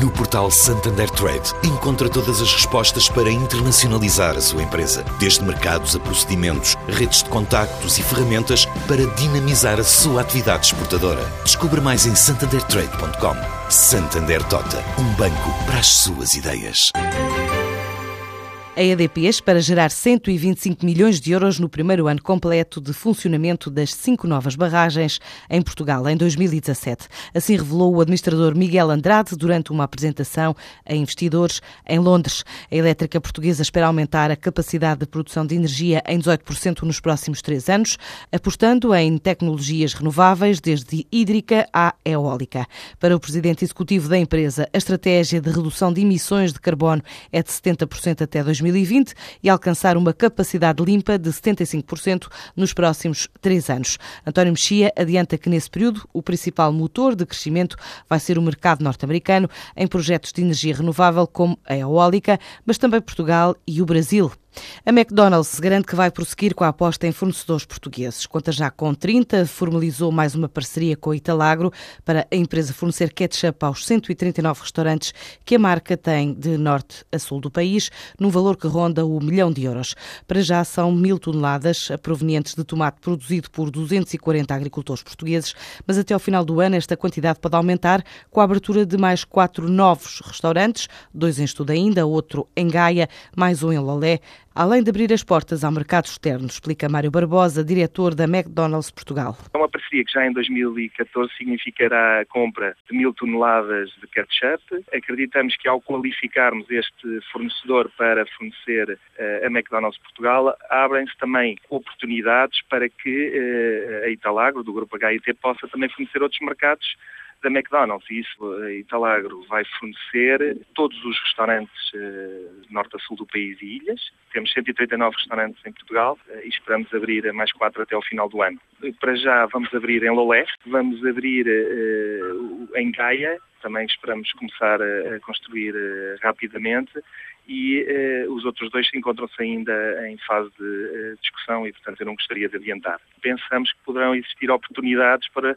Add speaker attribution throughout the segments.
Speaker 1: No portal Santander Trade, encontra todas as respostas para internacionalizar a sua empresa, desde mercados a procedimentos, redes de contactos e ferramentas para dinamizar a sua atividade exportadora. Descubra mais em santandertrade.com. Santander Tota, um banco para as suas ideias
Speaker 2: a EDP espera gerar 125 milhões de euros no primeiro ano completo de funcionamento das cinco novas barragens em Portugal em 2017. Assim revelou o administrador Miguel Andrade durante uma apresentação a investidores em Londres. A elétrica portuguesa espera aumentar a capacidade de produção de energia em 18% nos próximos três anos, apostando em tecnologias renováveis, desde hídrica à eólica. Para o presidente executivo da empresa, a estratégia de redução de emissões de carbono é de 70% até 2020 2020 e alcançar uma capacidade limpa de 75% nos próximos três anos. António Mexia adianta que nesse período o principal motor de crescimento vai ser o mercado norte-americano em projetos de energia renovável como a eólica, mas também Portugal e o Brasil. A McDonald's garante que vai prosseguir com a aposta em fornecedores portugueses. Conta já com 30, formalizou mais uma parceria com a Italagro para a empresa fornecer ketchup aos 139 restaurantes que a marca tem de norte a sul do país, num valor que ronda o milhão de euros. Para já são mil toneladas provenientes de tomate produzido por 240 agricultores portugueses, mas até ao final do ano esta quantidade pode aumentar com a abertura de mais quatro novos restaurantes, dois em estudo ainda, outro em Gaia, mais um em Lolé, além de abrir as portas ao mercado externo, explica Mário Barbosa, diretor da McDonald's Portugal.
Speaker 3: É uma parceria que já em 2014 significará a compra de mil toneladas de ketchup. Acreditamos que ao qualificarmos este fornecedor para fornecer uh, a McDonald's Portugal, abrem-se também oportunidades para que uh, a Italagro, do Grupo HIT, possa também fornecer outros mercados da McDonald's. E isso, a Italagro vai fornecer todos os restaurantes uh, norte a sul do país e ilhas. Temos 139 restaurantes em Portugal uh, e esperamos abrir mais quatro até ao final do ano. Para já vamos abrir em Lolé, vamos abrir em Gaia, também esperamos começar a, construir rapidamente e uh, os outros dois encontram-se ainda em fase de uh, discussão e, portanto, eu não gostaria de adiantar. Pensamos que poderão existir oportunidades para eh,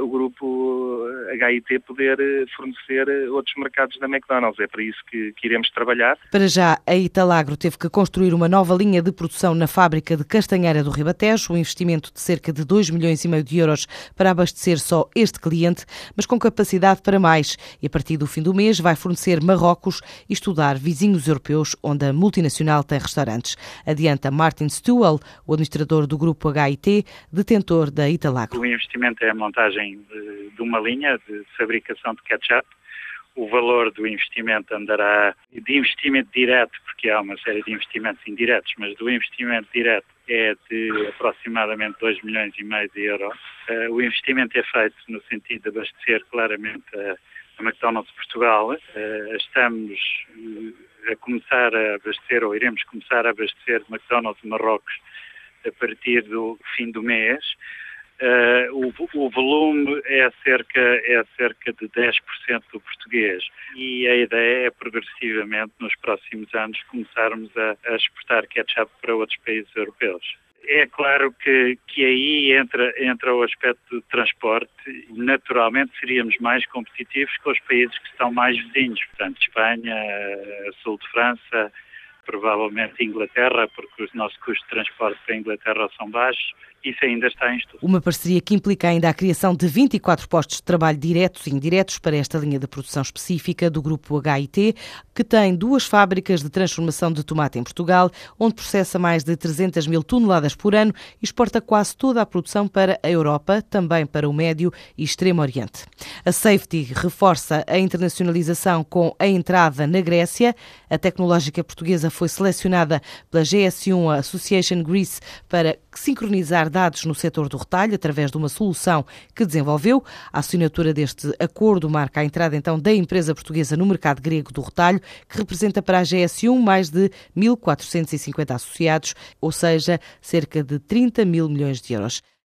Speaker 3: o grupo HIT poder eh, fornecer eh, outros mercados da McDonald's. É para isso que, que, iremos trabalhar.
Speaker 2: Para já, a Italagro teve que construir uma nova linha de produção na fábrica de Castanheira do Ribatejo, um investimento de cerca de 2 milhões e meio de euros para abastecer só este cliente, mas com capacidade para mais. E a partir do fim do mês vai fornecer Marrocos e estudar vizinhos europeus onde a multinacional tem restaurantes. Adianta Martin Stewell, o administrador do grupo HIT, detentor da Italagro.
Speaker 4: O investimento é a montagem de, de uma linha de fabricação de ketchup. O valor do investimento andará de investimento direto, porque há uma série de investimentos indiretos, mas do investimento direto é de aproximadamente 2 milhões e meio de euros. Uh, o investimento é feito no sentido de abastecer claramente a, a McDonald's Portugal. Uh, estamos uh, a começar a abastecer, ou iremos começar a abastecer McDonald's Marrocos a partir do fim do mês. Uh, o, o, volume é cerca, é cerca de 10% do português e a ideia é progressivamente nos próximos anos começarmos a, a exportar ketchup para outros países europeus. É claro que, que aí entra, entra o aspecto do transporte. Naturalmente seríamos mais competitivos com os países que estão mais vizinhos, portanto Espanha, sul de França, provavelmente Inglaterra, porque os nossos custos de transporte para a Inglaterra são baixos isso ainda está em estudo.
Speaker 2: Uma parceria que implica ainda a criação de 24 postos de trabalho diretos e indiretos para esta linha de produção específica do grupo HIT, que tem duas fábricas de transformação de tomate em Portugal, onde processa mais de 300 mil toneladas por ano e exporta quase toda a produção para a Europa, também para o Médio e Extremo Oriente. A Safety reforça a internacionalização com a entrada na Grécia. A tecnológica portuguesa foi selecionada pela GS1 Association Greece para sincronizar dados no setor do retalho através de uma solução que desenvolveu. A assinatura deste acordo marca a entrada então da empresa portuguesa no mercado grego do retalho, que representa para a GS1 mais de 1.450 associados, ou seja, cerca de 30 mil milhões de euros.